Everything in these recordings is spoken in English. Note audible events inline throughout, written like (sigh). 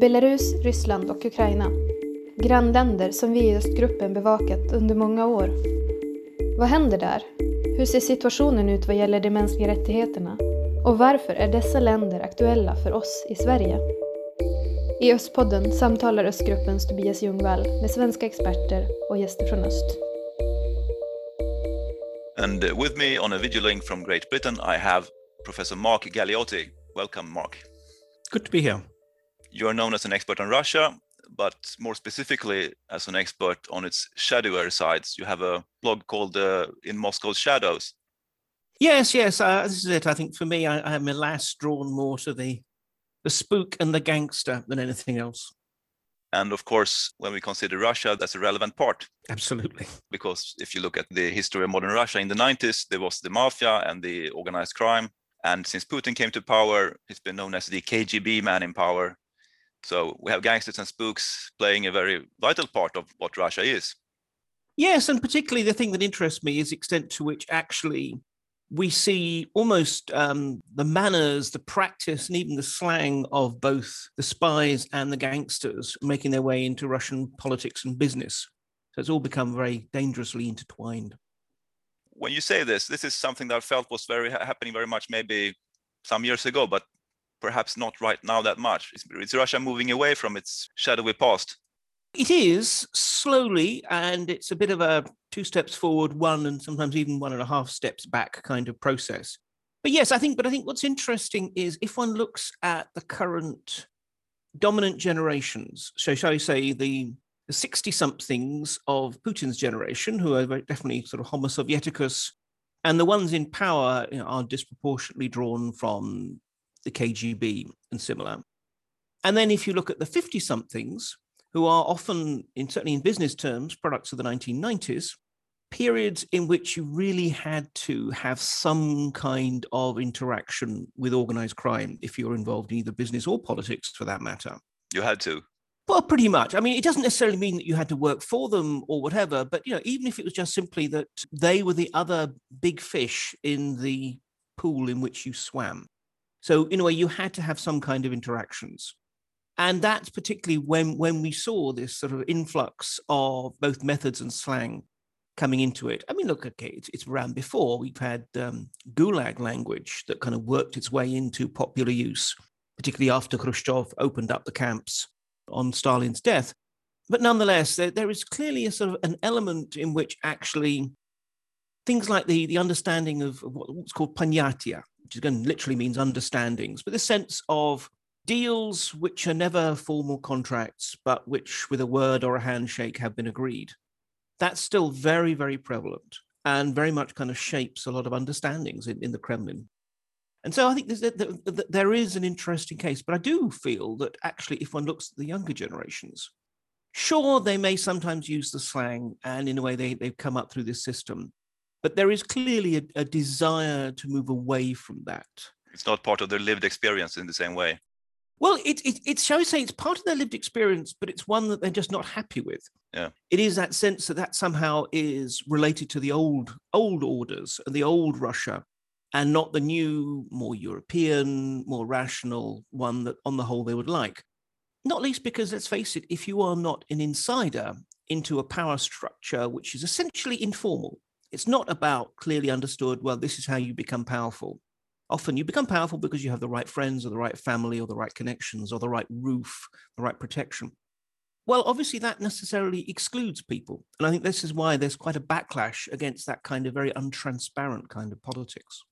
Belarus, Ryssland och Ukraina. Grannländer som vi i östgruppen bevakat under många år. Vad händer där? Hur ser situationen ut vad gäller de mänskliga rättigheterna? Och varför är dessa länder aktuella för oss i Sverige? I Östpodden samtalar Östgruppens Tobias Ljungvall med svenska experter och gäster från öst. And with me on a video link from Great Britain, I have Professor Mark Galliotti. Welcome, Mark. Good to be here. You're known as an expert on Russia, but more specifically as an expert on its shadowier sides. You have a blog called uh, In Moscow's Shadows. Yes, yes, uh, this is it. I think for me, I, I am alas drawn more to the the spook and the gangster than anything else. And of course, when we consider Russia, that's a relevant part. Absolutely. Because if you look at the history of modern Russia in the 90s, there was the mafia and the organized crime. And since Putin came to power, he's been known as the KGB man in power. So we have gangsters and spooks playing a very vital part of what Russia is. Yes, and particularly the thing that interests me is the extent to which actually we see almost um, the manners, the practice, and even the slang of both the spies and the gangsters making their way into Russian politics and business. So it's all become very dangerously intertwined. When you say this, this is something that I felt was very happening very much maybe some years ago, but perhaps not right now that much. Is, is Russia moving away from its shadowy past? It is slowly, and it's a bit of a two steps forward, one and sometimes even one and a half steps back kind of process. But yes, I think. But I think what's interesting is if one looks at the current dominant generations, so shall we say the the 60 somethings of Putin's generation, who are definitely sort of Homo Sovieticus, and the ones in power you know, are disproportionately drawn from the KGB and similar. And then if you look at the 50 somethings, who are often, in, certainly in business terms, products of the 1990s, periods in which you really had to have some kind of interaction with organized crime if you're involved in either business or politics for that matter. You had to. Well, pretty much. I mean, it doesn't necessarily mean that you had to work for them or whatever, but you know, even if it was just simply that they were the other big fish in the pool in which you swam. So in a way, you had to have some kind of interactions and that's particularly when when we saw this sort of influx of both methods and slang coming into it. I mean, look, okay, it's, it's around before. We've had um, Gulag language that kind of worked its way into popular use, particularly after Khrushchev opened up the camps on Stalin's death. But nonetheless, there, there is clearly a sort of an element in which actually things like the, the understanding of what's called panyatya, which again literally means understandings, but the sense of deals which are never formal contracts, but which with a word or a handshake have been agreed. That's still very, very prevalent and very much kind of shapes a lot of understandings in, in the Kremlin. And so I think there is an interesting case, but I do feel that actually, if one looks at the younger generations, sure, they may sometimes use the slang and in a way they, they've come up through this system, but there is clearly a, a desire to move away from that. It's not part of their lived experience in the same way. Well, it, it, it shall we say it's part of their lived experience, but it's one that they're just not happy with. Yeah. It is that sense that that somehow is related to the old old orders and the old Russia, and not the new, more European, more rational one that, on the whole, they would like. Not least because, let's face it, if you are not an insider into a power structure which is essentially informal, it's not about clearly understood. Well, this is how you become powerful often you become powerful because you have the right friends or the right family or the right connections or the right roof, the right protection. Well, obviously, that necessarily excludes people. And I think this is why there's quite a backlash against that kind of very untransparent kind of politics.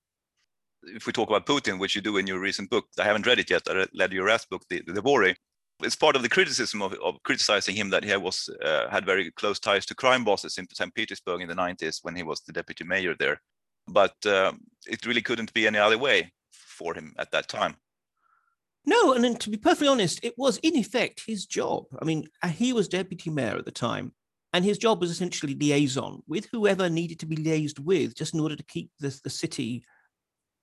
If we talk about Putin, which you do in your recent book, I haven't read it yet. I read your last book, The, the Vory. It's part of the criticism of, of criticizing him that he was uh, had very close ties to crime bosses in St. Petersburg in the 90s when he was the deputy mayor there but um, it really couldn't be any other way for him at that time. No, and then to be perfectly honest, it was in effect his job. I mean, uh, he was deputy mayor at the time, and his job was essentially liaison with whoever needed to be liaised with, just in order to keep the, the city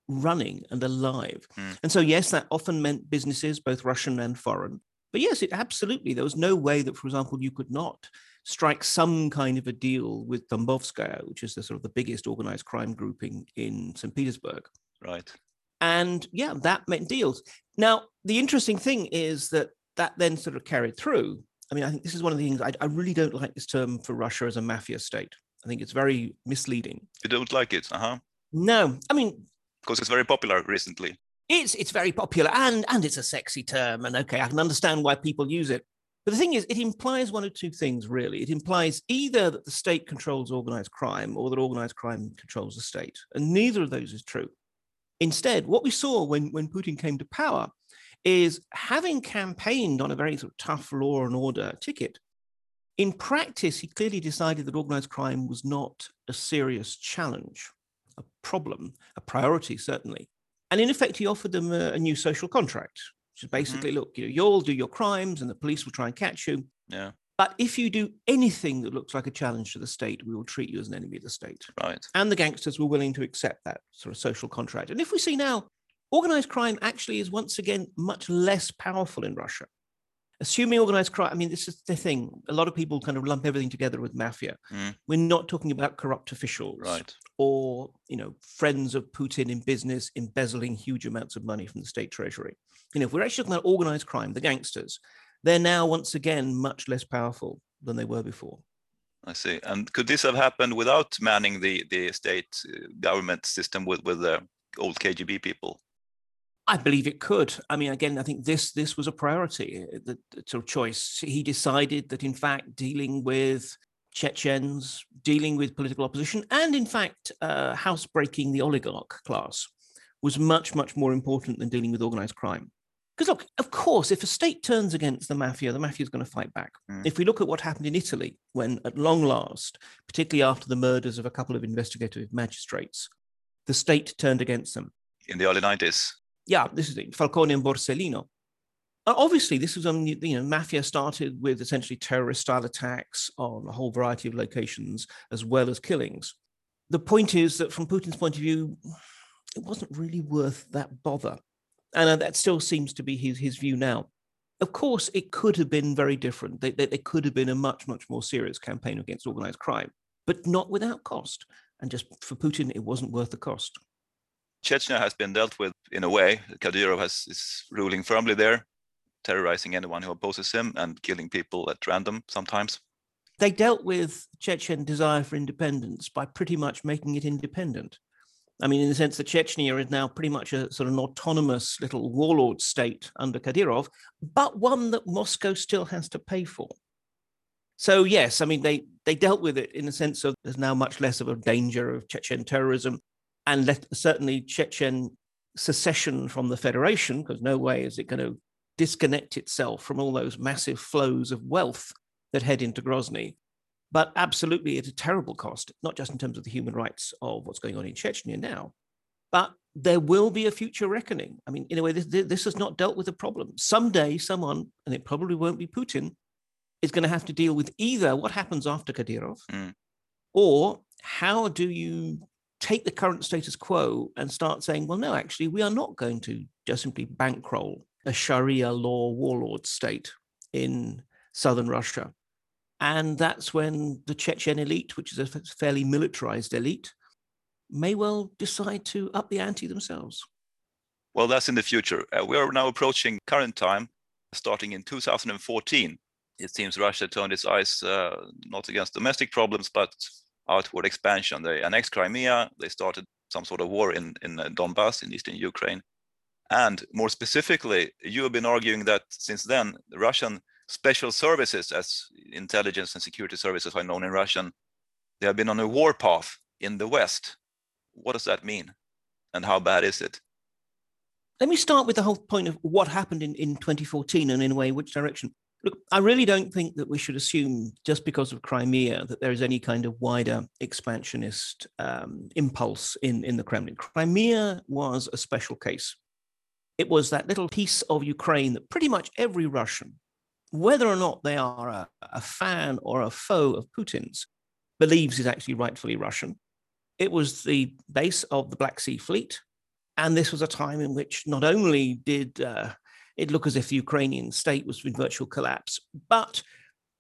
running and alive. Mm. And so, yes, that often meant businesses, both Russian and foreign. But yes, it absolutely, there was no way that, for example, you could not strike some kind of a deal with Tambovskaya, which is the sort of the biggest organized crime grouping in St. Petersburg. Right. And yeah, that meant deals. Now, the interesting thing is that that then sort of carried through. I mean, I think this is one of the things I, I really don't like this term for Russia as a mafia state. I think it's very misleading. You don't like it, uh huh. No, I mean, Because it's very popular recently. It's it's very popular and and it's a sexy term, and okay, I can understand why people use it. But the thing is, it implies one of two things, really. It implies either that the state controls organized crime or that organized crime controls the state. And neither of those is true. Instead, what we saw when, when Putin came to power is having campaigned on a very sort of tough law and order ticket, in practice, he clearly decided that organized crime was not a serious challenge, a problem, a priority, certainly. And in effect, he offered them a, a new social contract, which is mm-hmm. basically look, you know, you'll do your crimes and the police will try and catch you. Yeah, But if you do anything that looks like a challenge to the state, we will treat you as an enemy of the state. right. And the gangsters were willing to accept that sort of social contract. And if we see now, organized crime actually is once again much less powerful in Russia. Assuming organized crime, I mean, this is the thing. A lot of people kind of lump everything together with mafia. Mm. We're not talking about corrupt officials Right. or, you know, friends of Putin in business embezzling huge amounts of money from the state treasury. You know, if we're actually talking about organized crime, the gangsters, they're now once again much less powerful than they were before. I see. And could this have happened without manning the the state uh, government system with with the old KGB people? I believe it could. I mean, again, I think this this was a priority, uh, the, the sort of choice. He decided that, in fact, dealing with Chechens, dealing with political opposition, and in fact, uh, housebreaking the oligarch class was much, much more important than dealing with organized crime. Because look, of course, if a state turns against the mafia, the mafia is going to fight back. Mm. If we look at what happened in Italy, when at long last, particularly after the murders of a couple of investigative magistrates, the state turned against them in the early 90s. Yeah, this is Falcone and Borsellino. Uh, Obviously, this was on, you know, mafia started with essentially terrorist style attacks on a whole variety of locations as well as killings. The point is that from Putin's point of view, it wasn't really worth that bother. And uh, that still seems to be his, his view now. Of course, it could have been very different. They, they, they could have been a much, much more serious campaign against organized crime, but not without cost. And just for Putin, it wasn't worth the cost. Chechnya has been dealt with in a way. Kadyrov has, is ruling firmly there, terrorizing anyone who opposes him and killing people at random sometimes. they dealt with Chechen desire for independence by pretty much making it independent. I mean, in the sense that Chechnya is now pretty much a sort of an autonomous little warlord state under Kadyrov, but one that Moscow still has to pay for. So yes, I mean they they dealt with it in the sense of there's now much less of a danger of Chechen terrorism, and let, certainly Chechen secession from the federation, because no way is it going to disconnect itself from all those massive flows of wealth that head into Grozny, but absolutely at a terrible cost, not just in terms of the human rights of what's going on in Chechnya now, but there will be a future reckoning. I mean, in a way, this, this has not dealt with the problem. Someday, someone, and it probably won't be Putin, is going to have to deal with either what happens after Kadyrov, Mm. or how do you take the current status quo and start saying, well, no, actually, we are not going to just simply bankroll a Sharia law warlord state in southern Russia. And that's when the Chechen elite, which is a fairly militarized elite, may well decide to up the ante themselves. Well, that's in the future. Uh, we are now approaching current time, starting in 2014. It seems Russia turned its eyes uh, not against domestic problems, but outward expansion. They annexed Crimea. They started some sort of war in, in uh, Donbass, in eastern Ukraine. And more specifically, you have been arguing that since then, the Russian special services, as intelligence and security services are known in Russian, they have been on a war path in the West. What does that mean? And how bad is it? Let me start with the whole point of what happened in, in 2014 and in a way, which direction. Look, I really don't think that we should assume just because of Crimea that there is any kind of wider expansionist um, impulse in, in the Kremlin. Crimea was a special case. It was that little piece of Ukraine that pretty much every Russian, whether or not they are a, a fan or a foe of Putin's, believes is actually rightfully Russian. It was the base of the Black Sea Fleet. And this was a time in which not only did uh, it look as if the Ukrainian state was in virtual collapse, but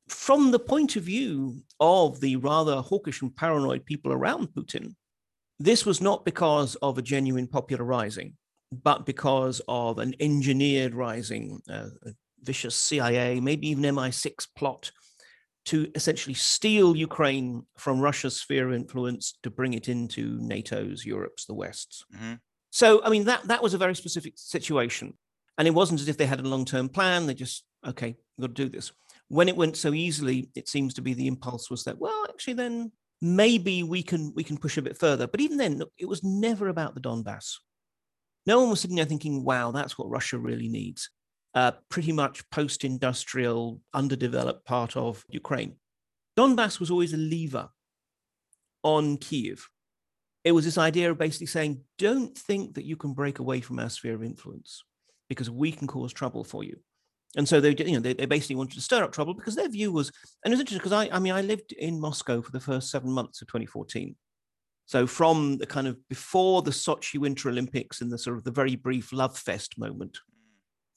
from the point of view of the rather hawkish and paranoid people around Putin, this was not because of a genuine popular rising, but because of an engineered rising, uh, vicious CIA, maybe even MI6 plot to essentially steal Ukraine from Russia's sphere of influence to bring it into NATO's, Europe's, the West's. Mm-hmm. So, I mean, that that was a very specific situation, and it wasn't as if they had a long-term plan. They just okay, we've got to do this. When it went so easily, it seems to be the impulse was that well, actually, then maybe we can we can push a bit further. But even then, it was never about the Donbass. No one was sitting there thinking, "Wow, that's what Russia really needs." uh, pretty much post industrial, underdeveloped part of Ukraine. Donbass was always a lever on Kiev. It was this idea of basically saying, don't think that you can break away from our sphere of influence because we can cause trouble for you. And so they, you know, they, they basically wanted to stir up trouble because their view was, and it was interesting because I, I mean, I lived in Moscow for the first seven months of 2014. So from the kind of before the Sochi Winter Olympics and the sort of the very brief love fest moment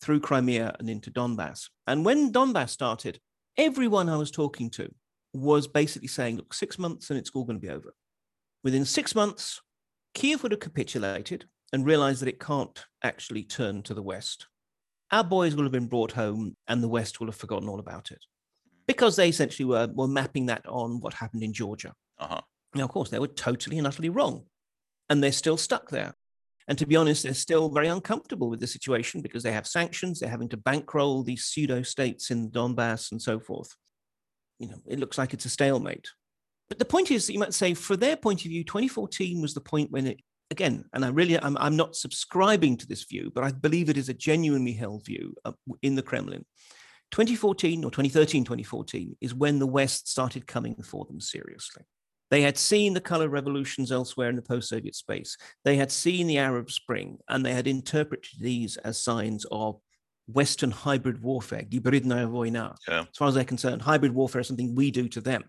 through Crimea and into Donbass. And when Donbass started, everyone I was talking to was basically saying, look, six months and it's all going to be over. Within six months, Kiev would have capitulated and realize that it can't actually turn to the West. Our boys will have been brought home and the West will have forgotten all about it because they essentially were, were mapping that on what happened in Georgia. Uh-huh. Now, of course, they were totally and utterly wrong. And they're still stuck there. And to be honest, they're still very uncomfortable with the situation because they have sanctions, they're having to bankroll these pseudo states in Donbass and so forth. You know, it looks like it's a stalemate. But the point is, that you might say, for their point of view, 2014 was the point when it, again, and I really, I'm, I'm not subscribing to this view, but I believe it is a genuinely held view uh, in the Kremlin. 2014 or 2013, 2014 is when the West started coming for them seriously. They had seen the color revolutions elsewhere in the post Soviet space. They had seen the Arab Spring, and they had interpreted these as signs of Western hybrid warfare. Yeah. As far as they're concerned, hybrid warfare is something we do to them.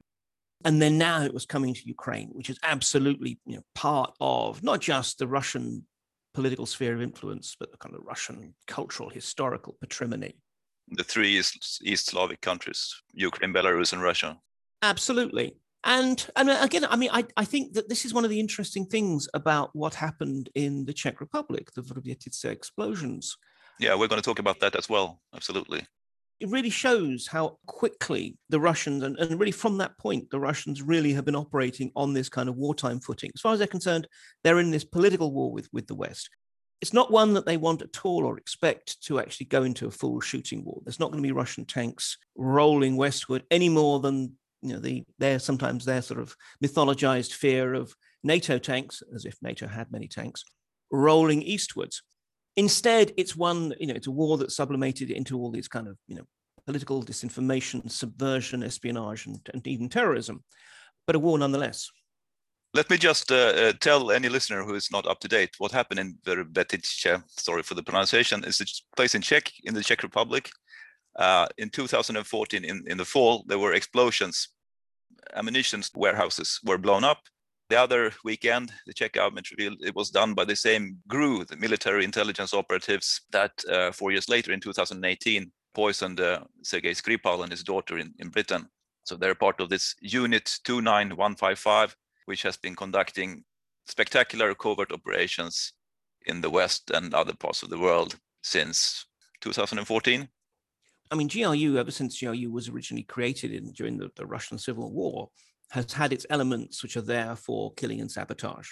And then now it was coming to Ukraine, which is absolutely you know, part of not just the Russian political sphere of influence, but the kind of Russian cultural, historical patrimony. The three East, East Slavic countries Ukraine, Belarus, and Russia. Absolutely. And and uh, again, I mean, I, I think that this is one of the interesting things about what happened in the Czech Republic, the Vrbětice explosions. Yeah, we're going to talk about that as well. Absolutely. It really shows how quickly the Russians, and, and really from that point, the Russians really have been operating on this kind of wartime footing. As far as they're concerned, they're in this political war with, with the West. It's not one that they want at all or expect to actually go into a full shooting war. There's not going to be Russian tanks rolling westward any more than you know, the their sometimes their sort of mythologized fear of NATO tanks, as if NATO had many tanks, rolling eastwards. Instead, it's one, you know, it's a war that's sublimated into all these kind of, you know, political disinformation, subversion, espionage, and, and even terrorism, but a war nonetheless. Let me just uh, uh, tell any listener who is not up to date what happened in Verbetice, sorry for the pronunciation, it's a place in Czech, in the Czech Republic, uh, in 2014, in, in the fall, there were explosions. Ammunition warehouses were blown up. The other weekend, the government revealed it was done by the same GRU, the military intelligence operatives, that uh, four years later, in 2018, poisoned uh, Sergei Skripal and his daughter in, in Britain. So they're part of this Unit 29155, which has been conducting spectacular covert operations in the West and other parts of the world since 2014. I mean, GRU, ever since GRU was originally created in, during the, the Russian Civil War, has had its elements which are there for killing and sabotage.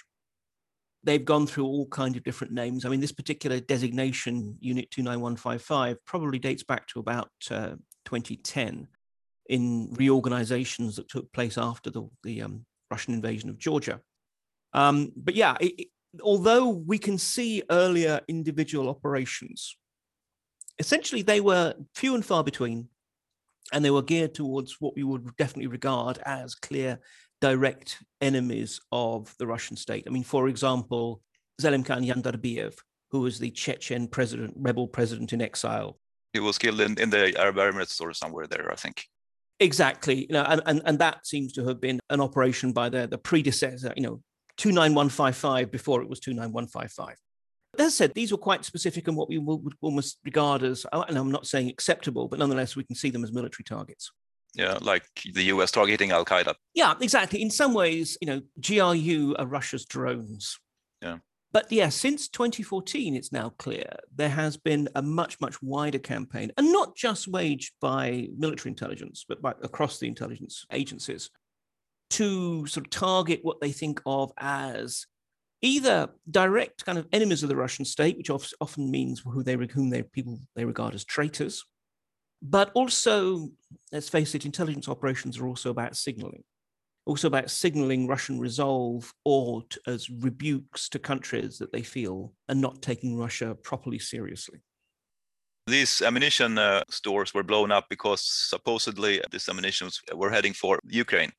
They've gone through all kinds of different names. I mean, this particular designation, Unit 29155, probably dates back to about uh, 2010 in reorganizations that took place after the, the um, Russian invasion of Georgia. Um, but yeah, it, it, although we can see earlier individual operations essentially they were few and far between and they were geared towards what we would definitely regard as clear direct enemies of the Russian state. I mean, for example, Zelimkhan Yandarbiyev, who was the Chechen president, rebel president in exile. He was killed in, in the Arab Emirates or somewhere there, I think. Exactly. You know, and, and, and that seems to have been an operation by the, the predecessor, you know, 29155 before it was 29155 as I said, these were quite specific and what we would almost regard as, uh, and I'm not saying acceptable, but nonetheless, we can see them as military targets. Yeah, like the US targeting Al Qaeda. Yeah, exactly. In some ways, you know, GRU are Russia's drones. Yeah. But yeah, since 2014, it's now clear there has been a much, much wider campaign, and not just waged by military intelligence, but by, across the intelligence agencies to sort of target what they think of as either direct kind of enemies of the Russian state, which often means who they whom they people they regard as traitors, but also, let's face it, intelligence operations are also about signaling, also about signaling Russian resolve or t- as rebukes to countries that they feel are not taking Russia properly seriously. These ammunition uh, stores were blown up because supposedly these ammunition were heading for Ukraine.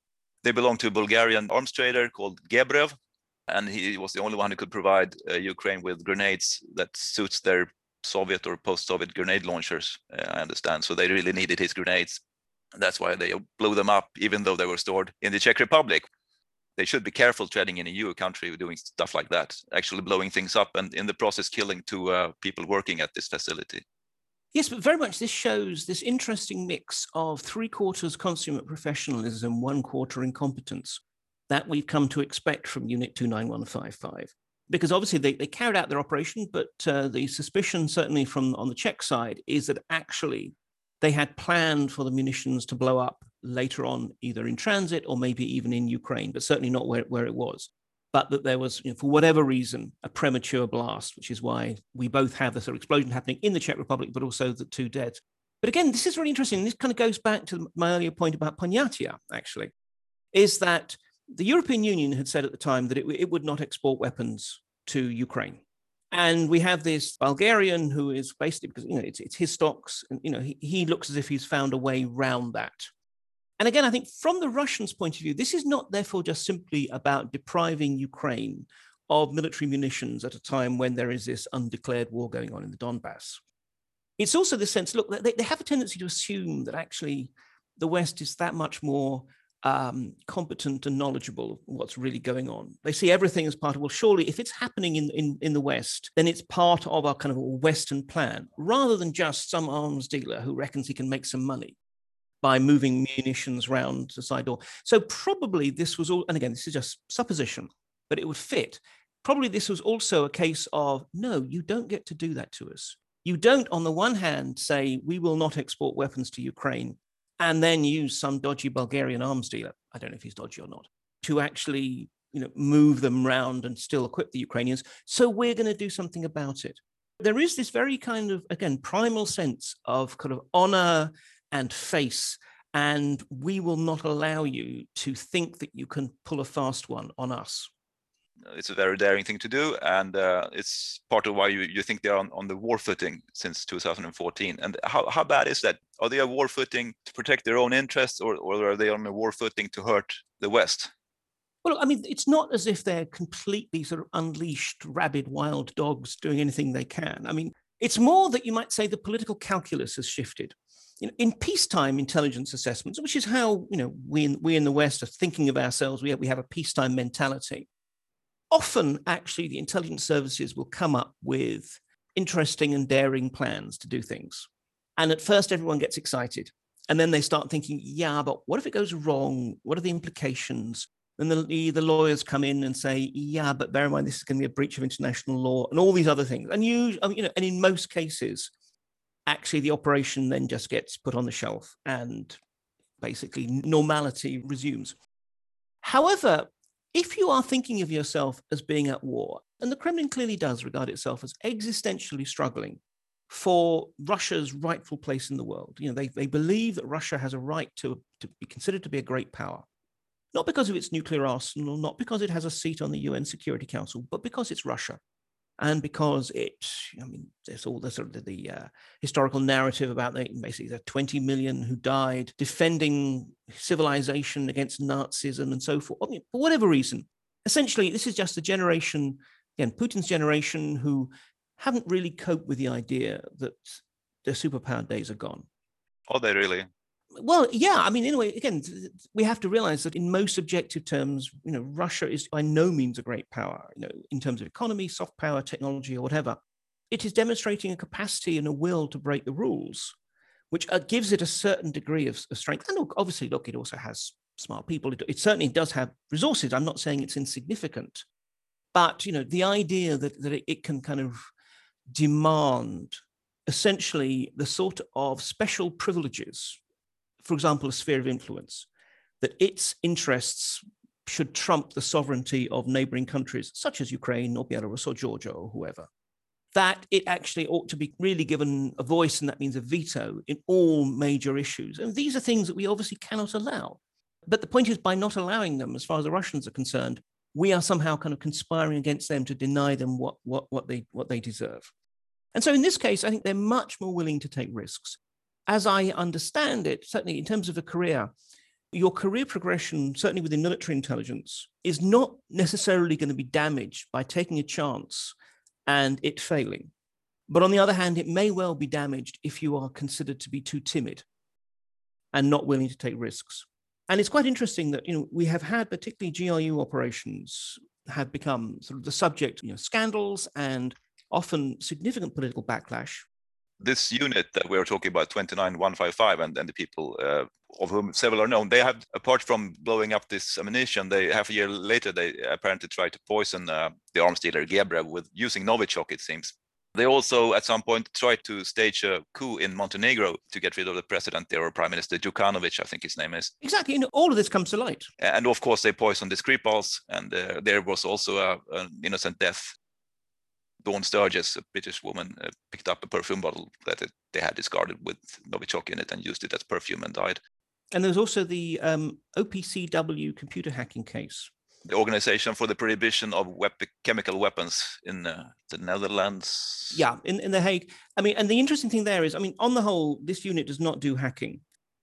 They belong to a Bulgarian arms trader called Gebrev, and he was the only one who could provide uh, Ukraine with grenades that suits their Soviet or post-Soviet grenade launchers. Uh, I understand, so they really needed his grenades. That's why they blew them up, even though they were stored in the Czech Republic. They should be careful treading in a EU country doing stuff like that, actually blowing things up and in the process killing two uh, people working at this facility. Yes, but very much this shows this interesting mix of three quarters consummate professionalism, one quarter incompetence that we've come to expect from Unit 29155. Because obviously they, they carried out their operation, but uh, the suspicion, certainly from on the Czech side, is that actually they had planned for the munitions to blow up later on, either in transit or maybe even in Ukraine, but certainly not where, where it was but that there was, you know, for whatever reason, a premature blast, which is why we both have the sort of explosion happening in the Czech Republic, but also the two dead. But again, this is really interesting. This kind of goes back to my earlier point about Ponyatia, actually, is that the European Union had said at the time that it, it would not export weapons to Ukraine. And we have this Bulgarian who is basically because you know it's, it's his stocks, and you know he, he looks as if he's found a way round that. And again, I think from the Russians' point of view, this is not therefore just simply about depriving Ukraine of military munitions at a time when there is this undeclared war going on in the Donbass. It's also the sense look, they, they have a tendency to assume that actually the West is that much more um, competent and knowledgeable of what's really going on. They see everything as part of, well, surely if it's happening in, in, in the West, then it's part of our kind of Western plan, rather than just some arms dealer who reckons he can make some money by moving munitions round the side door. So probably this was all, and again, this is just supposition, but it would fit. Probably this was also a case of no, you don't get to do that to us. You don't, on the one hand, say we will not export weapons to Ukraine and then use some dodgy Bulgarian arms dealer. I don't know if he's dodgy or not, to actually you know move them round and still equip the Ukrainians. So we're going to do something about it. There is this very kind of again primal sense of kind of honor and face. And we will not allow you to think that you can pull a fast one on us. It's a very daring thing to do, and uh, it's part of why you, you think they're on, on the war footing since 2014. And how, how bad is that? Are they a war footing to protect their own interests, or, or are they on a war footing to hurt the West? Well, I mean, it's not as if they're completely sort of unleashed, rabid wild dogs doing anything they can. I mean, it's more that you might say the political calculus has shifted you know, in peacetime intelligence assessments, which is how you know we in, we in the West are thinking of ourselves, we have, we have a peacetime mentality. Often, actually, the intelligence services will come up with interesting and daring plans to do things, and at first everyone gets excited, and then they start thinking, "Yeah, but what if it goes wrong? What are the implications?" And the, the lawyers come in and say, "Yeah, but bear in mind this is going to be a breach of international law and all these other things." And you, um, you know, and in most cases, actually the operation then just gets put on the shelf and basically normality resumes. However, if you are thinking of yourself as being at war, and the Kremlin clearly does regard itself as existentially struggling for Russia's rightful place in the world, you know, they, they believe that Russia has a right to, to be considered to be a great power, not because of its nuclear arsenal, not because it has a seat on the UN Security Council, but because it's Russia and because it, I mean, there's all the sort of the uh, historical narrative about the, basically the 20 million who died defending civilization against Nazism and so forth. I mean, for whatever reason, essentially, this is just a generation, again, Putin's generation, who haven't really coped with the idea that their superpower days are gone. Are they really? Well, yeah. I mean, anyway, again, we have to realize that in most objective terms, you know, Russia is by no means a great power, you know, in terms of economy, soft power, technology, or whatever. It is demonstrating a capacity and a will to break the rules, which uh, gives it a certain degree of, of, strength. And look, obviously, look, it also has smart people. It, it certainly does have resources. I'm not saying it's insignificant. But you know, the idea that that it, it can kind of demand essentially the sort of special privileges, for example, a sphere of influence, that its interests should trump the sovereignty of neighboring countries such as Ukraine or Belarus or Georgia or whoever. That it actually ought to be really given a voice, and that means a veto in all major issues. And these are things that we obviously cannot allow. But the point is, by not allowing them, as far as the Russians are concerned, we are somehow kind of conspiring against them to deny them what, what, what, they, what they deserve. And so in this case, I think they're much more willing to take risks. As I understand it, certainly in terms of a career, your career progression, certainly within military intelligence, is not necessarily going to be damaged by taking a chance and it failing. But on the other hand, it may well be damaged if you are considered to be too timid and not willing to take risks. And it's quite interesting that you know we have had particularly GRU operations have become sort of the subject, you know, scandals and often significant political backlash this unit that we are talking about 29155 and, and the people uh, of whom several are known they have apart from blowing up this ammunition they half a year later they apparently tried to poison uh, the arms dealer gebrev with using novichok it seems. They also at some point tried to stage a coup in montenegro to get rid of the president there or prime minister Djukanovic, i think his name is. Exactly and all of this comes to light. And of course they poisoned the skripals and uh, there was also a, an innocent death Dawn Sturgess, a British woman, uh, picked up a perfume bottle that it, they had discarded with Novichok in it and used it as perfume and died. And there's also the um, OPCW computer hacking case. The Organization for the Prohibition of Wep- Chemical Weapons in uh, the Netherlands. Yeah, in, in The Hague. I mean, and the interesting thing there is, I mean, on the whole, this unit does not do hacking.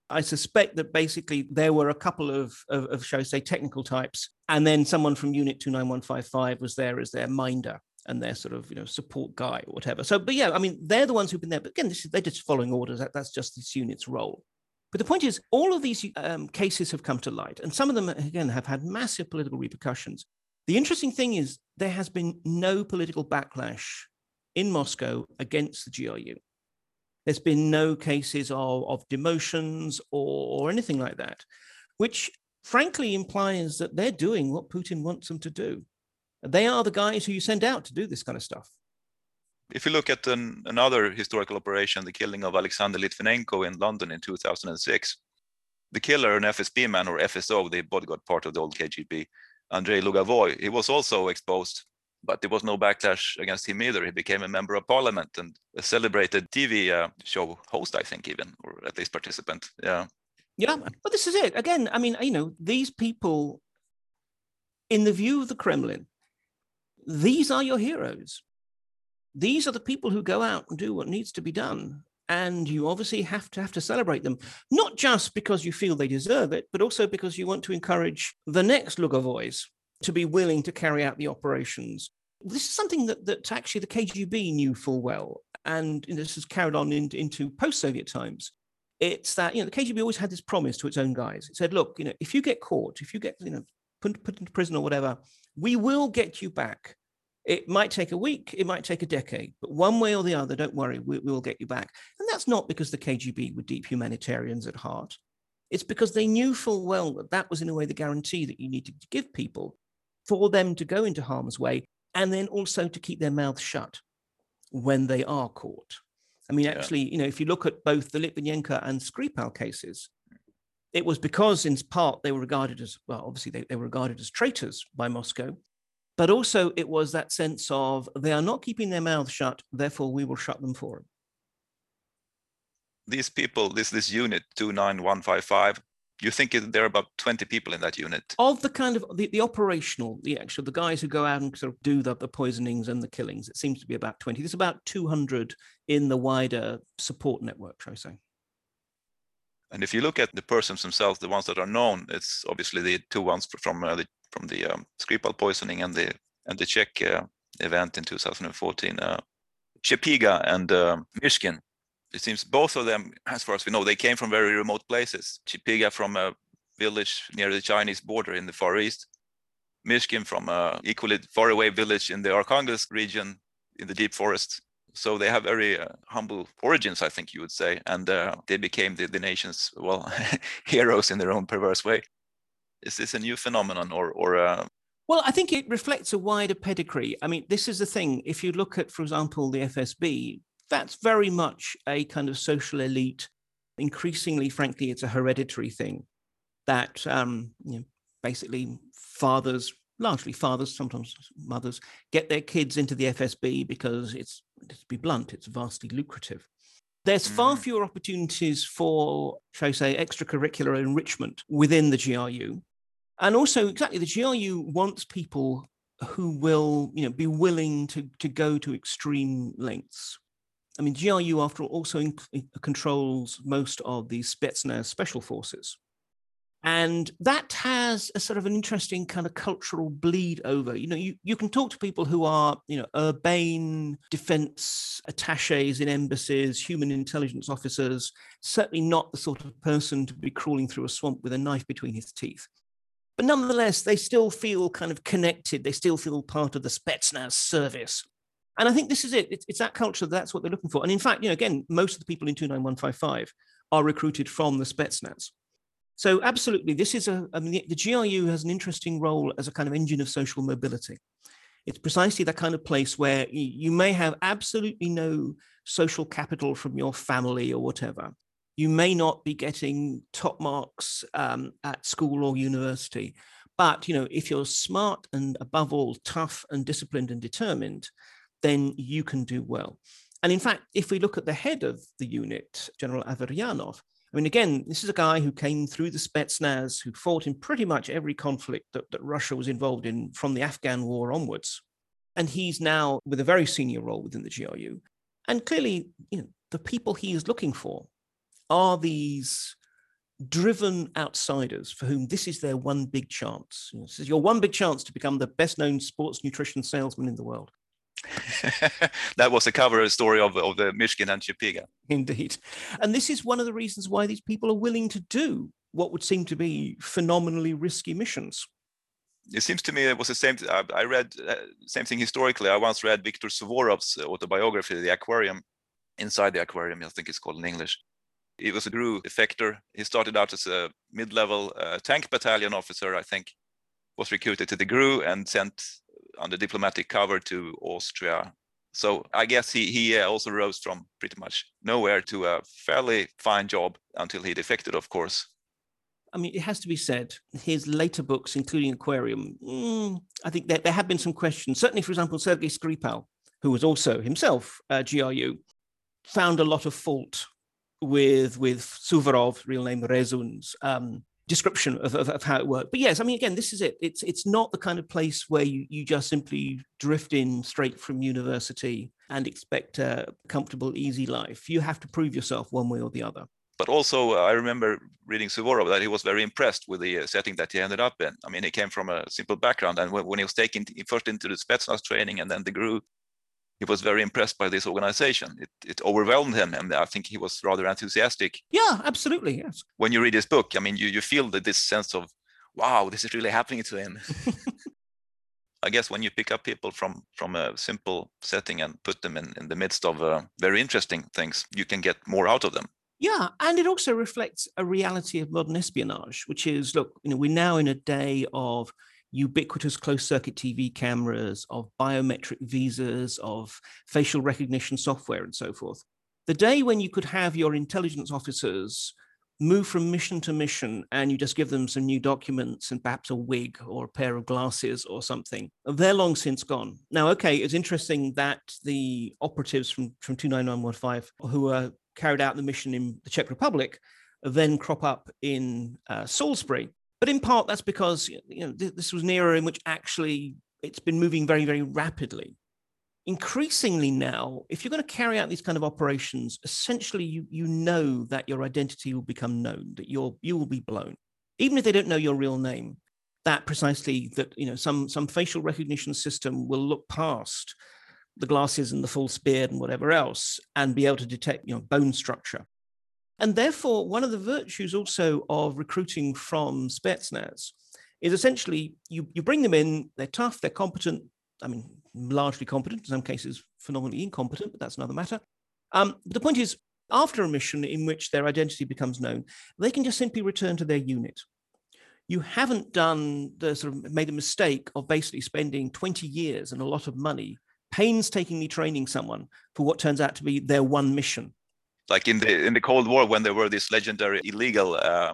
I suspect that basically there were a couple of, of, of shall I say, technical types, and then someone from Unit 29155 was there as their minder and their sort of you know support guy or whatever. So, but yeah, I mean, they're the ones who've been there. But again, is, they're just following orders. That, that's just this unit's role. But the point is, all of these um, cases have come to light, and some of them again have had massive political repercussions. The interesting thing is there has been no political backlash in Moscow against the GRU. There's been no cases of, of demotions or, or anything like that, which frankly implies that they're doing what Putin wants them to do. They are the guys who you send out to do this kind of stuff. If you look at an, another historical operation, the killing of Alexander Litvinenko in London in 2006, the killer, an FSB man or FSO, the bodyguard part of the old KGB, Andrei Lugovoy, he was also exposed, but there was no backlash against him either. He became a member of parliament and a celebrated TV uh, show host, I think, even, or at least participant. Yeah. Yeah, but this is it. Again, I mean, you know, these people, in the view of the Kremlin, these are your heroes. These are the people who go out and do what needs to be done. And you obviously have to have to celebrate them, not just because you feel they deserve it, but also because you want to encourage the next Lugovoys to be willing to carry out the operations. This is something that, that actually the KGB knew full well. And this has carried on in, into post-Soviet times. It's that, you know, the KGB always had this promise to its own guys. It said, look, you know, if you get caught, if you get, you know, put, put into prison or whatever, we will get you back. It might take a week, it might take a decade, but one way or the other, don't worry, we, we will get you back. And that's not because the KGB were deep humanitarians at heart. It's because they knew full well that that was, in a way, the guarantee that you needed to give people for them to go into harm's way and then also to keep their mouths shut when they are caught. I mean, actually, yeah. you know, if you look at both the Litvinenko and Skripal cases, it was because, in part, they were regarded as, well, obviously, they, they were regarded as traitors by Moscow, but also it was that sense of they are not keeping their mouths shut, therefore we will shut them for them. These people, this this unit 29155, you think there are about 20 people in that unit? Of the kind of the, the operational, the actual, the guys who go out and sort of do the, the poisonings and the killings, it seems to be about 20. There's about 200 in the wider support network, shall I say. And if you look at the persons themselves, the ones that are known, it's obviously the two ones from uh, the from the um, Skripal poisoning and the and the Czech uh, event in 2014. Uh, and uh, Mishkin. It seems both of them, as far as we know, they came from very remote places. Chepiga from a village near the Chinese border in the Far East. Mishkin from a equally far away village in the Arkhangelsk region in the deep forest so they have very uh, humble origins, I think you would say, and uh, they became the, the nation's well (laughs) heroes in their own perverse way. Is this a new phenomenon, or or uh, Well, I think it reflects a wider pedigree. I mean, this is the thing. If you look at, for example, the FSB, that's very much a kind of social elite. Increasingly, frankly, it's a hereditary thing that um, you know, basically fathers, largely fathers, sometimes mothers, get their kids into the FSB because it's, to be blunt, it's vastly lucrative. There's far mm-hmm. fewer opportunities for, shall I say, extracurricular enrichment within the GRU. And also, exactly, the GRU wants people who will, you know, be willing to, to go to extreme lengths. I mean, GRU, after all, also controls most of the Spetsnaz special forces. And that has a sort of an interesting kind of cultural bleed over. You know, you, you can talk to people who are, you know, urbane defense attaches in embassies, human intelligence officers, certainly not the sort of person to be crawling through a swamp with a knife between his teeth. But nonetheless, they still feel kind of connected. They still feel part of the Spetsnaz service. And I think this is it. It's, it's that culture. That's what they're looking for. And in fact, you know, again, most of the people in 29155 are recruited from the Spetsnaz. So absolutely, this is a, I mean, the, the GRU has an interesting role as a kind of engine of social mobility. It's precisely that kind of place where you may have absolutely no social capital from your family or whatever, you may not be getting top marks um, at school or university. But you know, if you're smart and above all tough and disciplined and determined, then you can do well. And in fact, if we look at the head of the unit, General Averyanov, I mean, again, this is a guy who came through the Spetsnaz, who fought in pretty much every conflict that, that Russia was involved in from the Afghan war onwards. And he's now with a very senior role within the GRU. And clearly, you know, the people he is looking for are these driven outsiders for whom this is their one big chance. You know, this is your one big chance to become the best known sports nutrition salesman in the world. (laughs) that was the cover story of, of the Mishkin and Chepiga. Indeed. And this is one of the reasons why these people are willing to do what would seem to be phenomenally risky missions. It seems to me it was the same. Uh, I read uh, same thing historically. I once read Viktor Suvorov's uh, autobiography, The Aquarium, Inside the Aquarium. I think it's called in English. He was a GRU defector. He started out as a mid-level uh, tank battalion officer, I think, was recruited to the GRU and sent under diplomatic cover to Austria. So I guess he, he uh, also rose from pretty much nowhere to a fairly fine job until he defected, of course. I mean, it has to be said, his later books, including Aquarium, mm, I think there, there have been some questions. Certainly, for example, Sergei Skripal, who was also himself a GRU, found a lot of fault with with Suvorov, real name Rezun's um, description of, of, of, how it worked. But yes, I mean, again, this is it. It's it's not the kind of place where you you just simply drift in straight from university and expect a comfortable, easy life. You have to prove yourself one way or the other. But also, uh, I remember reading Suvorov that he was very impressed with the uh, setting that he ended up in. I mean, he came from a simple background, and when, when he was taken first into the Spetsnaz training and then the GRU, he was very impressed by this organization. It, it overwhelmed him, and I think he was rather enthusiastic. Yeah, absolutely. Yes. When you read his book, I mean, you you feel that this sense of, wow, this is really happening to him. (laughs) I guess when you pick up people from from a simple setting and put them in, in the midst of uh, very interesting things, you can get more out of them. Yeah, and it also reflects a reality of modern espionage, which is look, you know, we're now in a day of ubiquitous closed circuit TV cameras, of biometric visas, of facial recognition software, and so forth. The day when you could have your intelligence officers move from mission to mission and you just give them some new documents and perhaps a wig or a pair of glasses or something, they're long since gone. Now, okay, it's interesting that the operatives from, from 29115 who are carried out the mission in the Czech Republic then crop up in uh, Salisbury but in part, that's because you know this was an era in which actually it's been moving very, very rapidly. Increasingly now, if you're going to carry out these kind of operations, essentially you you know that your identity will become known, that you're you will be blown, even if they don't know your real name. That precisely that you know some some facial recognition system will look past the glasses and the false beard and whatever else and be able to detect you know bone structure and therefore, one of the virtues also of recruiting from Spetsnaz is essentially you, you bring them in, they're tough, they're competent. I mean, largely competent, in some cases, phenomenally incompetent, but that's another matter. Um, but the point is, after a mission in which their identity becomes known, they can just simply return to their unit. you haven't done the sort of made a mistake of basically spending 20 years and a lot of money painstakingly training someone for what turns out to be their one mission. Like in the in the Cold War, when there were these legendary illegal uh,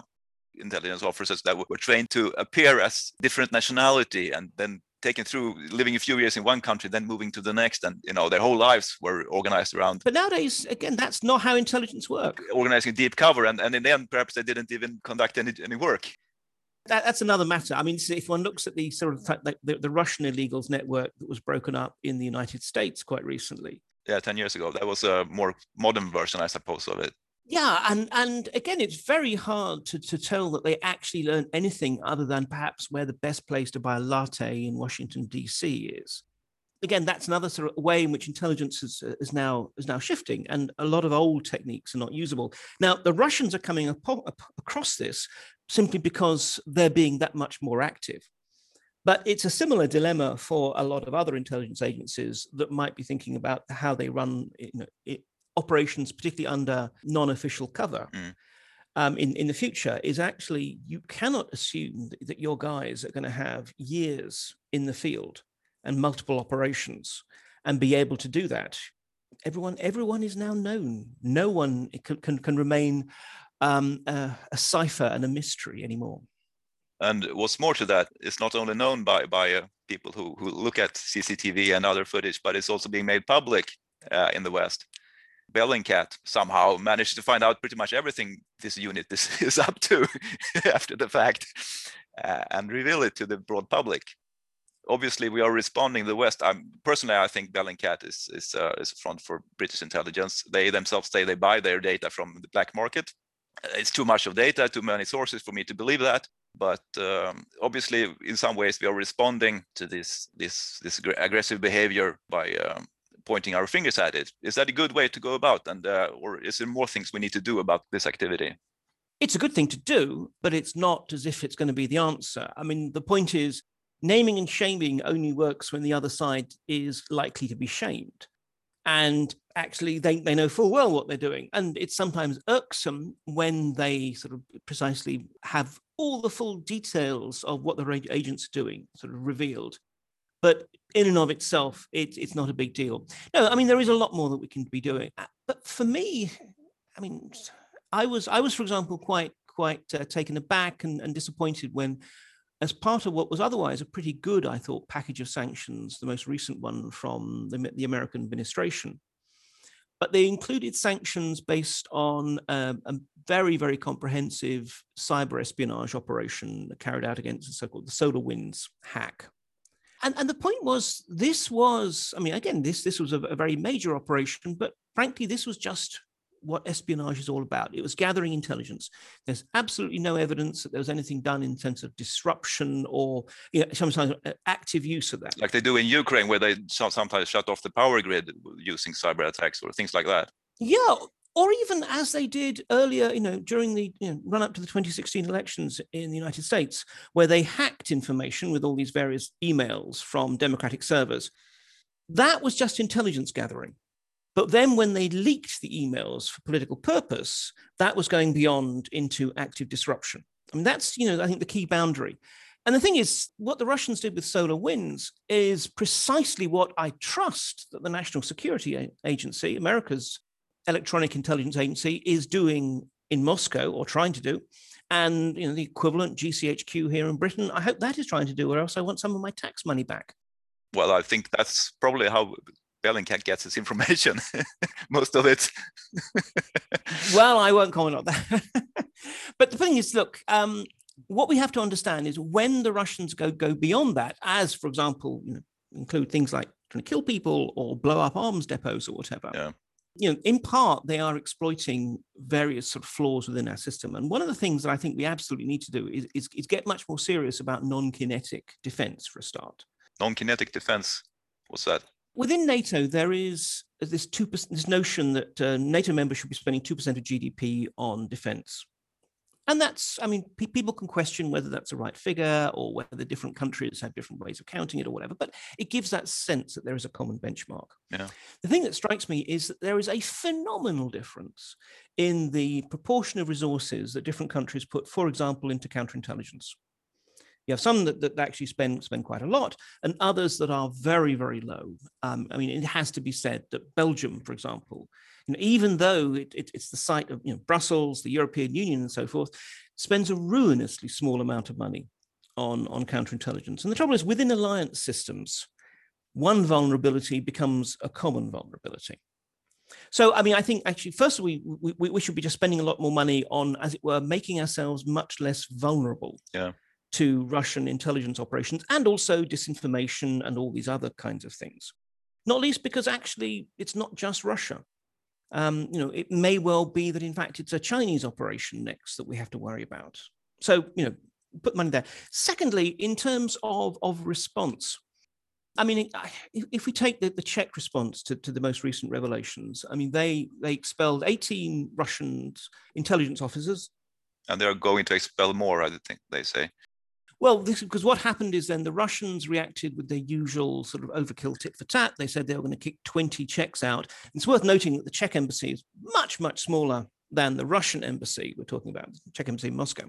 intelligence officers that were trained to appear as different nationality and then taken through living a few years in one country then moving to the next and you know their whole lives were organized around but nowadays again that's not how intelligence work organizing deep cover and, and in the end perhaps they didn't even conduct any, any work that, that's another matter. I mean, if one looks at the sort of the, the, the, Russian illegals network that was broken up in the United States quite recently. Yeah, 10 years ago. That was a more modern version, I suppose, of it. Yeah, and and again, it's very hard to, to tell that they actually learned anything other than perhaps where the best place to buy a latte in Washington D.C. is. Again, that's another sort of way in which intelligence is, is now is now shifting, and a lot of old techniques are not usable. Now, the Russians are coming up, up across this simply because they're being that much more active. But it's a similar dilemma for a lot of other intelligence agencies that might be thinking about how they run you know, it, operations, particularly under non-official cover. Mm. Um, in, in the future is actually you cannot assume that, your guys are going to have years in the field and multiple operations and be able to do that everyone everyone is now known no one can, can, can remain um, a cipher and a mystery anymore. And what's more to that, it's not only known by by uh, people who who look at CCTV and other footage, but it's also being made public uh, in the West. Bellingcat somehow managed to find out pretty much everything this unit is, (laughs) is up to (laughs) after the fact uh, and reveal it to the broad public. Obviously, we are responding. The West. I'm personally, I think Bellingcat is is uh, is a front for British intelligence. They themselves say they buy their data from the black market, it's too much of data, too many sources for me to believe that. But um, obviously, in some ways, we are responding to this this this aggressive behavior by um, pointing our fingers at it. Is that a good way to go about, and uh, or is there more things we need to do about this activity? It's a good thing to do, but it's not as if it's going to be the answer. I mean, the point is, naming and shaming only works when the other side is likely to be shamed and actually they, they know full well what they're doing. And it's sometimes irksome when they sort of precisely have all the full details of what the agents are doing sort of revealed. But in and of itself, it, it's not a big deal. No, I mean there is a lot more that we can be doing. Uh, but for me, I mean, I was I was, for example, quite quite uh, taken aback and, and disappointed when as part of what was otherwise a pretty good, I thought, package of sanctions, the most recent one from the, the American administration. But they included sanctions based on um, a very, very comprehensive cyber espionage operation carried out against the so-called the SolarWinds hack. And, and the point was, this was, I mean, again, this this was a, a very major operation, but frankly, this was just what espionage is all about. It was gathering intelligence. There's absolutely no evidence that there was anything done in terms of disruption or you know, sometimes uh, active use of that. Like they do in Ukraine, where they sometimes shut off the power grid using cyber attacks or things like that. Yeah, or even as they did earlier, you know, during the you know, run up to the 2016 elections in the United States, where they hacked information with all these various emails from Democratic servers. That was just intelligence gathering. But then when they leaked the emails for political purpose, that was going beyond into active disruption. I mean, that's, you know, I think the key boundary. And the thing is, what the Russians did with SolarWinds is precisely what I trust that the National Security Agency, America's electronic intelligence agency, is doing in Moscow or trying to do. And you know, the equivalent GCHQ here in Britain, I hope that is trying to do, or else I want some of my tax money back. Well, I think that's probably how Bellingcat gets his information, (laughs) most of it. (laughs) well, I won't comment on that. (laughs) but the thing is, look, um, what we have to understand is when the Russians go go beyond that, as for example, you know, include things like trying to kill people or blow up arms depots or whatever. Yeah. You know, in part, they are exploiting various sort of flaws within our system. And one of the things that I think we absolutely need to do is, is, is get much more serious about non-kinetic defense for a start. Non-kinetic defense, what's that? Within NATO, there is this two this notion that uh, NATO members should be spending two percent of GDP on defence, and that's I mean pe- people can question whether that's the right figure or whether different countries have different ways of counting it or whatever. But it gives that sense that there is a common benchmark. Yeah. The thing that strikes me is that there is a phenomenal difference in the proportion of resources that different countries put, for example, into counterintelligence. You have some that, that actually spend spend quite a lot, and others that are very very low. Um, I mean, it has to be said that Belgium, for example, you know, even though it, it, it's the site of you know, Brussels, the European Union, and so forth, spends a ruinously small amount of money on on counterintelligence. And the trouble is, within alliance systems, one vulnerability becomes a common vulnerability. So, I mean, I think actually, first we, we we should be just spending a lot more money on, as it were, making ourselves much less vulnerable Yeah. To Russian intelligence operations and also disinformation and all these other kinds of things. Not least because actually it's not just Russia. Um, you know, it may well be that in fact it's a Chinese operation next that we have to worry about. So, you know, put money there. Secondly, in terms of, of response, I mean, if, we take the, the Czech response to, to the most recent revelations, I mean, they they expelled 18 Russian intelligence officers. And they're going to expel more, I think they say. Well, because what happened is then the Russians reacted with their usual sort of overkill tit for tat. They said they were going to kick 20 Czechs out. It's worth noting that the Czech embassy is much, much smaller than the Russian embassy we're talking about, the Czech embassy in Moscow.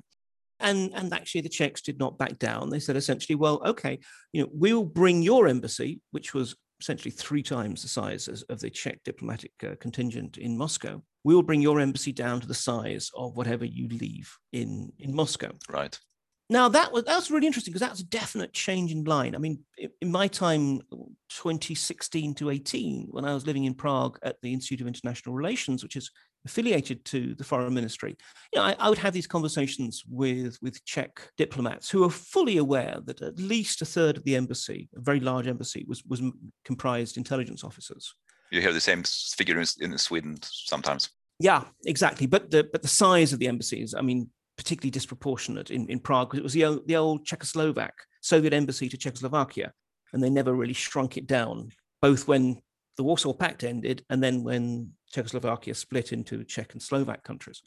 And, and actually, the Czechs did not back down. They said essentially, well, okay, you know, we'll bring your embassy, which was essentially three times the size of the Czech diplomatic uh, contingent in Moscow. We will bring your embassy down to the size of whatever you leave in, in Moscow. Right. Now that was that was really interesting because that's a definite change in line. I mean, in my time, 2016 to 18, when I was living in Prague at the Institute of International Relations, which is affiliated to the Foreign Ministry, you know, I, I would have these conversations with with Czech diplomats who are fully aware that at least a third of the embassy, a very large embassy, was was comprised intelligence officers. You hear the same figure in, in Sweden sometimes. Yeah, exactly. But the but the size of the embassies, I mean, particularly disproportionate in, in Prague because it was the old, the old Czechoslovak Soviet embassy to Czechoslovakia, and they never really shrunk it down, both when the Warsaw Pact ended and then when Czechoslovakia split into Czech and Slovak countries.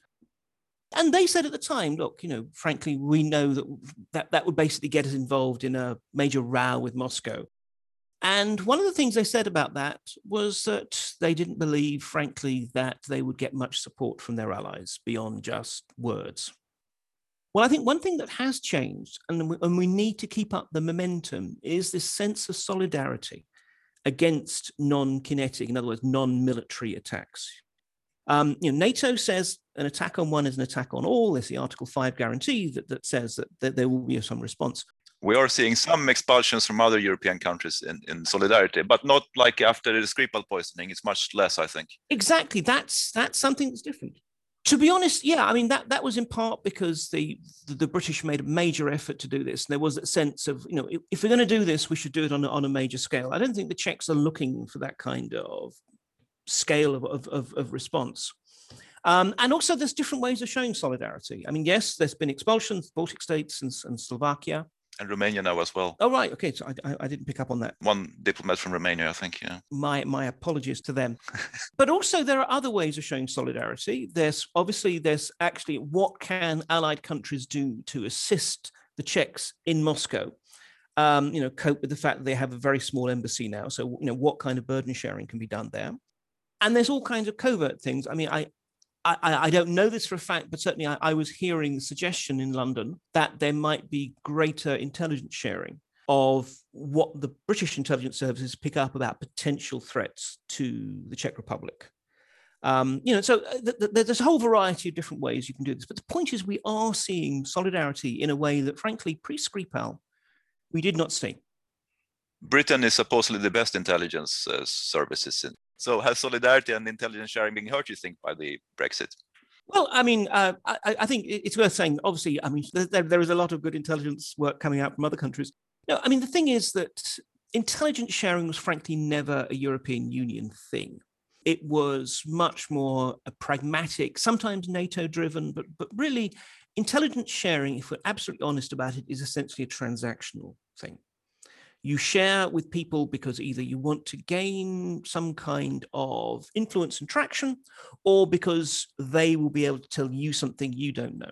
And they said at the time, look, you know, frankly, we know that that, that would basically get us involved in a major row with Moscow. And one of the things they said about that was that they didn't believe, frankly, that they would get much support from their allies beyond just words. Well, I think one thing that has changed, and we, and we need to keep up the momentum, is this sense of solidarity against non kinetic, in other words, non military attacks. Um, you know, NATO says an attack on one is an attack on all. There's the Article 5 guarantee that, that says that, that there will be some response. We are seeing some expulsions from other European countries in, in solidarity, but not like after the Skripal poisoning. It's much less, I think. Exactly. That's that's something that's different. To be honest, yeah, I mean that that was in part because the the, the British made a major effort to do this. And there was that sense of, you know, if, if we're going to do this, we should do it on a, on a major scale. I don't think the Czechs are looking for that kind of scale of of, of, of response. Um, and also, there's different ways of showing solidarity. I mean, yes, there's been expulsions, Baltic states and, and Slovakia. And Romania now as well. Oh, right. Okay. So I, I, didn't pick up on that. One diplomat from Romania, I think. Yeah. my my apologies to them (laughs) but also there are other ways of showing solidarity there's obviously there's actually what can allied countries do to assist the czechs in moscow um, you know cope with the fact that they have a very small embassy now so you know what kind of burden sharing can be done there and there's all kinds of covert things i mean i I, I don't know this for a fact, but certainly I, I was hearing the suggestion in London that there might be greater intelligence sharing of what the British intelligence services pick up about potential threats to the Czech Republic. Um, you know, so uh, th- th- there's a whole variety of different ways you can do this. But the point is, we are seeing solidarity in a way that, frankly, pre Skripal, we did not see. Britain is supposedly the best intelligence uh, services. In. So has solidarity and intelligence sharing been hurt, you think, by the Brexit? Well, I mean, uh, I, I think it's worth saying. Obviously, I mean, there, there- is a lot of good intelligence work coming out from other countries. No, I mean, the thing is that intelligence sharing was frankly never a European Union thing. It was much more a pragmatic, sometimes NATO-driven, but but really, intelligence sharing, if we're absolutely honest about it, is essentially a transactional thing. You share with people because either you want to gain some kind of influence and traction, or because they will be able to tell you something you don't know.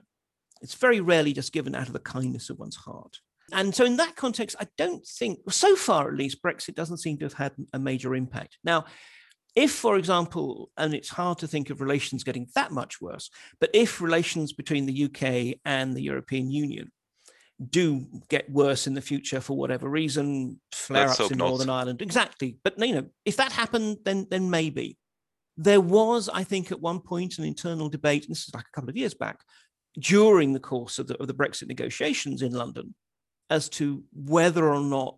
It's very rarely just given out of the kindness of one's heart. And so, in that context, I don't think, so far at least, Brexit doesn't seem to have had a major impact. Now, if, for example, and it's hard to think of relations getting that much worse, but if relations between the UK and the European Union do get worse in the future for whatever reason, flare ups in not. Northern Ireland. Exactly. But you know, if that happened, then then maybe. There was, I think, at one point an internal debate, and this is like a couple of years back, during the course of the, of the Brexit negotiations in London, as to whether or not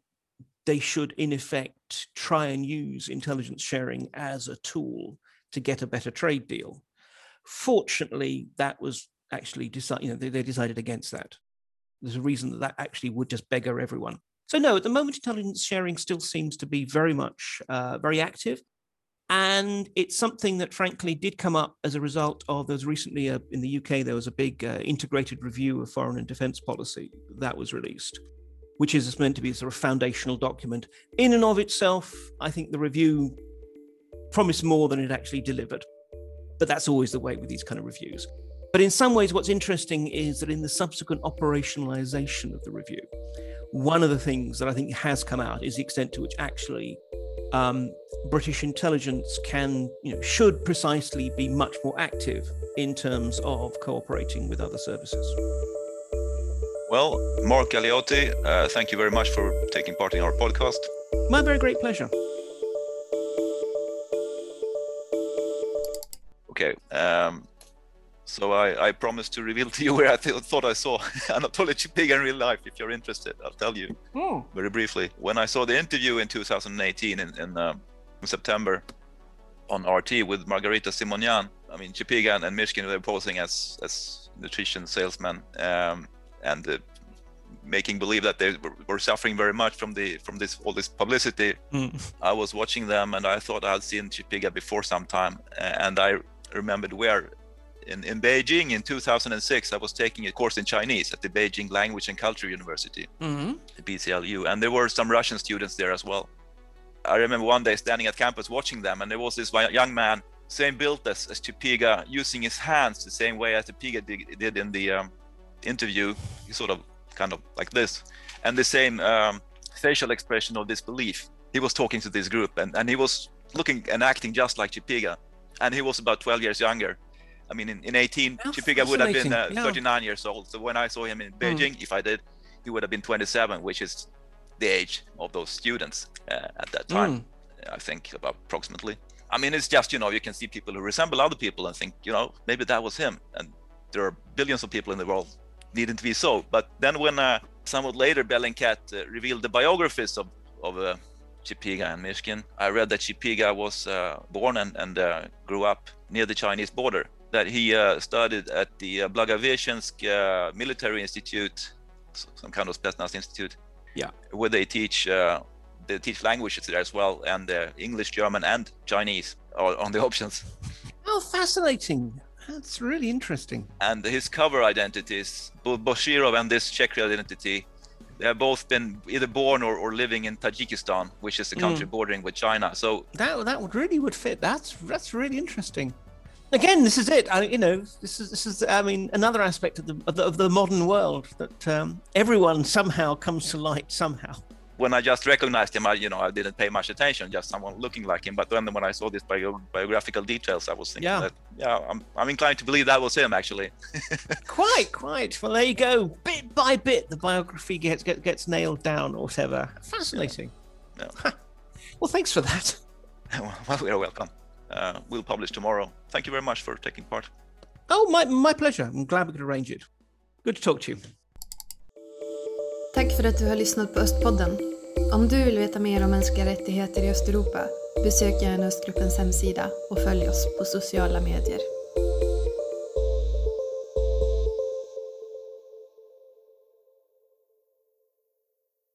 they should, in effect, try and use intelligence sharing as a tool to get a better trade deal. Fortunately, that was actually decided, you know, they, they decided against that. There's a reason that that actually would just beggar everyone. So no, at the moment, intelligence sharing still seems to be very much uh, very active. And it's something that, frankly, did come up as a result of there's recently a, in the UK, there was a big uh, integrated review of foreign and defense policy that was released, which is meant to be a sort of foundational document. In and of itself, I think the review promised more than it actually delivered. But that's always the way with these kind of reviews. But in some ways, what's interesting is that in the subsequent operationalization of the review, one of the things that I think has come out is the extent to which actually um, British intelligence can, you know, should precisely be much more active in terms of cooperating with other services. Well, Mark Galeotti, uh, thank you very much for taking part in our podcast. My very great pleasure. Okay. Um, so I, I promised to reveal to you where I th- thought I saw (laughs) Anatoly Chipiga in real life. If you're interested, I'll tell you oh. very briefly. When I saw the interview in 2018 in, in, uh, in September on RT with Margarita Simonian, I mean Chipiga and, and Mishkin were posing as as nutrition salesmen um, and uh, making believe that they were, were, suffering very much from the from this all this publicity. Mm. I was watching them and I thought I had seen Chipiga before some time, and I remembered where in, in Beijing in 2006, I was taking a course in Chinese at the Beijing Language and Culture University, mm-hmm. the BCLU, and there were some Russian students there as well. I remember one day standing at campus watching them, and there was this young man, same built as, as Chipiga, using his hands the same way as Chipiga did, did in the um, interview. He sort of kind of like this, and the same um, facial expression of disbelief. He was talking to this group, and, and he was looking and acting just like Chipiga, and he was about 12 years younger I mean, in, in 18, How Chipiga would have been uh. Yeah. 39 years old. So when I saw him in Beijing, if I did, he would have been 27, which is the age of those students uh, at that time. I think about approximately. I mean, it's just you know you can see people who resemble other people and think you know maybe that was him. And there are billions of people in the world needing to be so. But then when uh, somewhat later Bellingcat uh, revealed the biographies of of uh, Chipiga and Mishkin, I read that Chipiga was uh, born and, and uh, grew up near the Chinese border that he uh, studied at the uh, Blagoveshchensk uh, Military Institute, some kind of Spetsnaz institute. Yeah. Where they teach uh, they teach languages there as well, and uh, English, German, and Chinese are on the (laughs) options. Oh, fascinating. That's really interesting. And his cover identities, both Boshirov and this Czech identity, they have both been either born or, or living in Tajikistan, which is the country bordering with China. So That that would really would fit. That's that's really interesting. Again, this is it. I, you know, this is this is. I mean, another aspect of the of the, of the modern world that um, everyone somehow comes to light somehow. when I just recognized him, I you know I didn't pay much attention, just someone looking like him. But then when I saw these bio- biographical details, I was thinking Yeah. that yeah, I'm I'm inclined to believe that was him actually. (laughs) Quite, quite. Well, there you go. Bit by bit, the biography gets gets, gets nailed down or whatever. Fascinating. Yeah. Well, thanks for that. (laughs) well, you're welcome. Uh, we'll publish tomorrow. Thank you very much for taking part. Oh, my my pleasure. I'm glad we could arrange it. Good to talk to you. Tack för att du har lyssnat på Östpodden. Om du vill veta mer om mänskliga rättigheter i Östeuropa, besök gärna Östgruppens hemsida och följ oss på sociala medier.